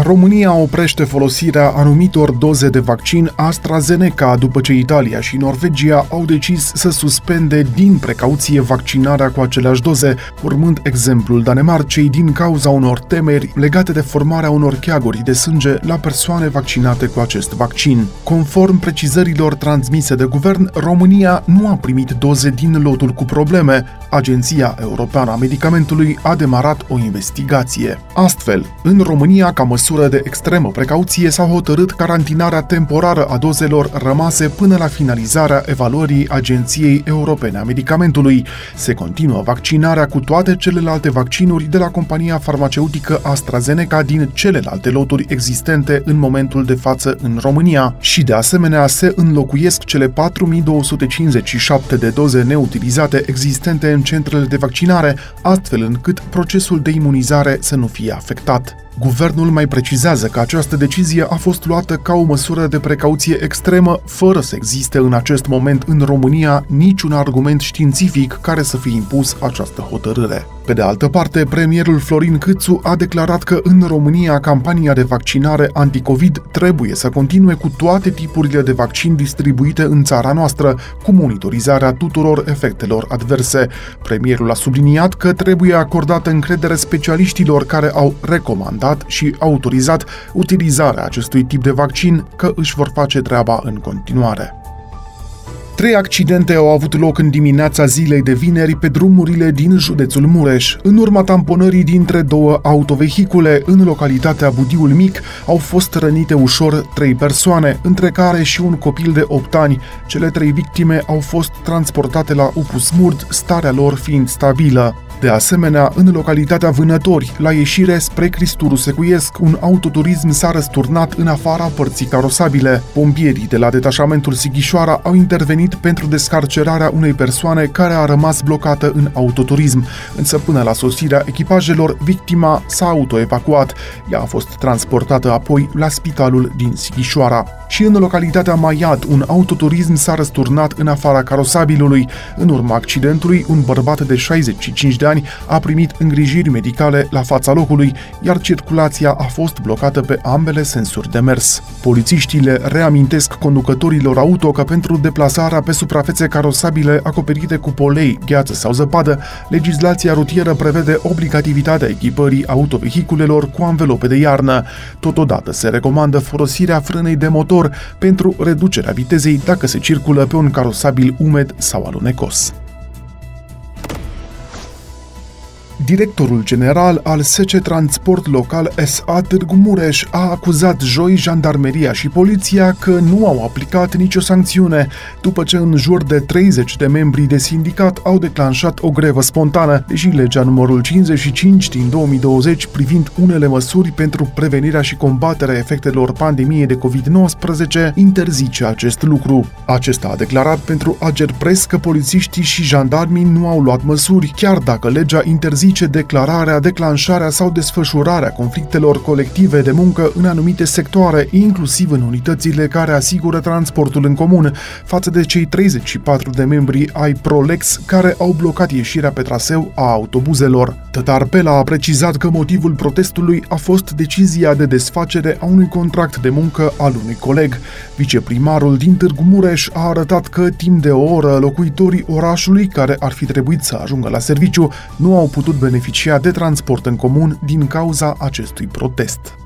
România oprește folosirea anumitor doze de vaccin AstraZeneca după ce Italia și Norvegia au decis să suspende din precauție vaccinarea cu aceleași doze, urmând exemplul Danemarcei din cauza unor temeri legate de formarea unor cheaguri de sânge la persoane vaccinate cu acest vaccin. Conform precizărilor transmise de guvern, România nu a primit doze din lotul cu probleme. Agenția Europeană a Medicamentului a demarat o investigație. Astfel, în România, ca măsură de extremă precauție, s-a hotărât carantinarea temporară a dozelor rămase până la finalizarea evaluării Agenției Europene a Medicamentului. Se continuă vaccinarea cu toate celelalte vaccinuri de la compania farmaceutică AstraZeneca din celelalte loturi existente în momentul de față în România și de asemenea se înlocuiesc cele 4257 de doze neutilizate existente în centrele de vaccinare, astfel încât procesul de imunizare să nu fie afectat. Guvernul mai precizează că această decizie a fost luată ca o măsură de precauție extremă, fără să existe în acest moment în România niciun argument științific care să fie impus această hotărâre. Pe de altă parte, premierul Florin Câțu a declarat că în România campania de vaccinare anticovid trebuie să continue cu toate tipurile de vaccin distribuite în țara noastră, cu monitorizarea tuturor efectelor adverse. Premierul a subliniat că trebuie acordată încredere specialiștilor care au recomandat și autorizat utilizarea acestui tip de vaccin, că își vor face treaba în continuare. Trei accidente au avut loc în dimineața zilei de vineri pe drumurile din județul Mureș. În urma tamponării dintre două autovehicule în localitatea Budiul Mic au fost rănite ușor trei persoane, între care și un copil de 8 ani. Cele trei victime au fost transportate la Upus Murd, starea lor fiind stabilă. De asemenea, în localitatea Vânători, la ieșire spre Cristuru Secuiesc, un autoturism s-a răsturnat în afara părții carosabile. Pompierii de la detașamentul Sighișoara au intervenit pentru descarcerarea unei persoane care a rămas blocată în autoturism, însă până la sosirea echipajelor, victima s-a autoevacuat. Ea a fost transportată apoi la spitalul din Sighișoara. Și în localitatea Maiad, un autoturism s-a răsturnat în afara carosabilului. În urma accidentului, un bărbat de 65 de ani ani a primit îngrijiri medicale la fața locului, iar circulația a fost blocată pe ambele sensuri de mers. Polițiștii le reamintesc conducătorilor auto că pentru deplasarea pe suprafețe carosabile acoperite cu polei, gheață sau zăpadă, legislația rutieră prevede obligativitatea echipării autovehiculelor cu anvelope de iarnă. Totodată se recomandă folosirea frânei de motor pentru reducerea vitezei dacă se circulă pe un carosabil umed sau alunecos. Directorul general al SC Transport Local SA Târgu Mureș a acuzat joi jandarmeria și poliția că nu au aplicat nicio sancțiune, după ce în jur de 30 de membri de sindicat au declanșat o grevă spontană, deși legea numărul 55 din 2020 privind unele măsuri pentru prevenirea și combaterea efectelor pandemiei de COVID-19 interzice acest lucru. Acesta a declarat pentru Ager Press că polițiștii și jandarmii nu au luat măsuri, chiar dacă legea interzice interzice declararea, declanșarea sau desfășurarea conflictelor colective de muncă în anumite sectoare, inclusiv în unitățile care asigură transportul în comun, față de cei 34 de membri ai Prolex care au blocat ieșirea pe traseu a autobuzelor. Tătar Pela a precizat că motivul protestului a fost decizia de desfacere a unui contract de muncă al unui coleg. Viceprimarul din Târgu Mureș a arătat că timp de o oră locuitorii orașului care ar fi trebuit să ajungă la serviciu nu au putut beneficia de transport în comun din cauza acestui protest.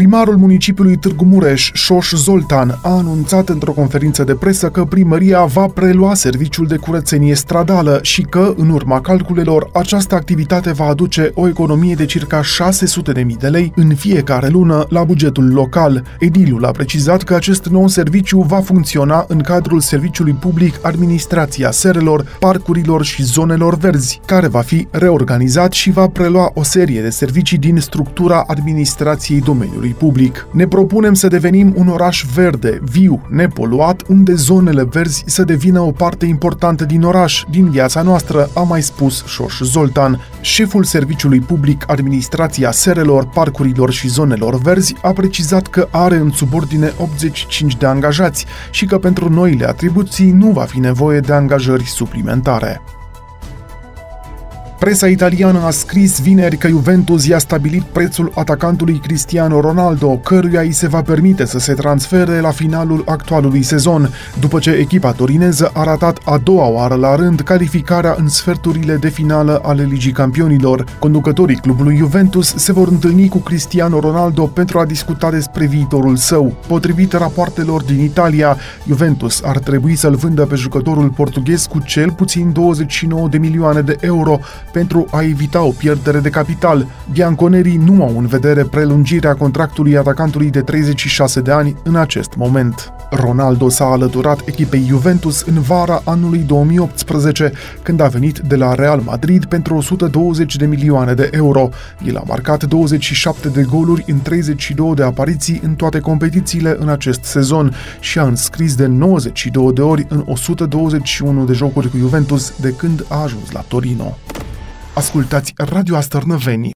Primarul municipiului Târgu Mureș, Șoș Zoltan, a anunțat într-o conferință de presă că primăria va prelua serviciul de curățenie stradală și că, în urma calculelor, această activitate va aduce o economie de circa 600.000 de lei în fiecare lună la bugetul local. Edilul a precizat că acest nou serviciu va funcționa în cadrul serviciului public Administrația Serelor, Parcurilor și Zonelor Verzi, care va fi reorganizat și va prelua o serie de servicii din structura administrației domeniului spațiului public. Ne propunem să devenim un oraș verde, viu, nepoluat, unde zonele verzi să devină o parte importantă din oraș, din viața noastră, a mai spus Șoș Zoltan. Șeful Serviciului Public Administrația Serelor, Parcurilor și Zonelor Verzi a precizat că are în subordine 85 de angajați și că pentru noile atribuții nu va fi nevoie de angajări suplimentare. Presa italiană a scris vineri că Juventus i-a stabilit prețul atacantului Cristiano Ronaldo, căruia îi se va permite să se transfere la finalul actualului sezon, după ce echipa torineză a ratat a doua oară la rând calificarea în sferturile de finală ale Ligii Campionilor. Conducătorii clubului Juventus se vor întâlni cu Cristiano Ronaldo pentru a discuta despre viitorul său. Potrivit rapoartelor din Italia, Juventus ar trebui să-l vândă pe jucătorul portughez cu cel puțin 29 de milioane de euro pentru a evita o pierdere de capital. Bianconerii nu au în vedere prelungirea contractului atacantului de 36 de ani în acest moment. Ronaldo s-a alăturat echipei Juventus în vara anului 2018, când a venit de la Real Madrid pentru 120 de milioane de euro. El a marcat 27 de goluri în 32 de apariții în toate competițiile în acest sezon și a înscris de 92 de ori în 121 de jocuri cu Juventus de când a ajuns la Torino. Ascultați Radio Astărnăveni,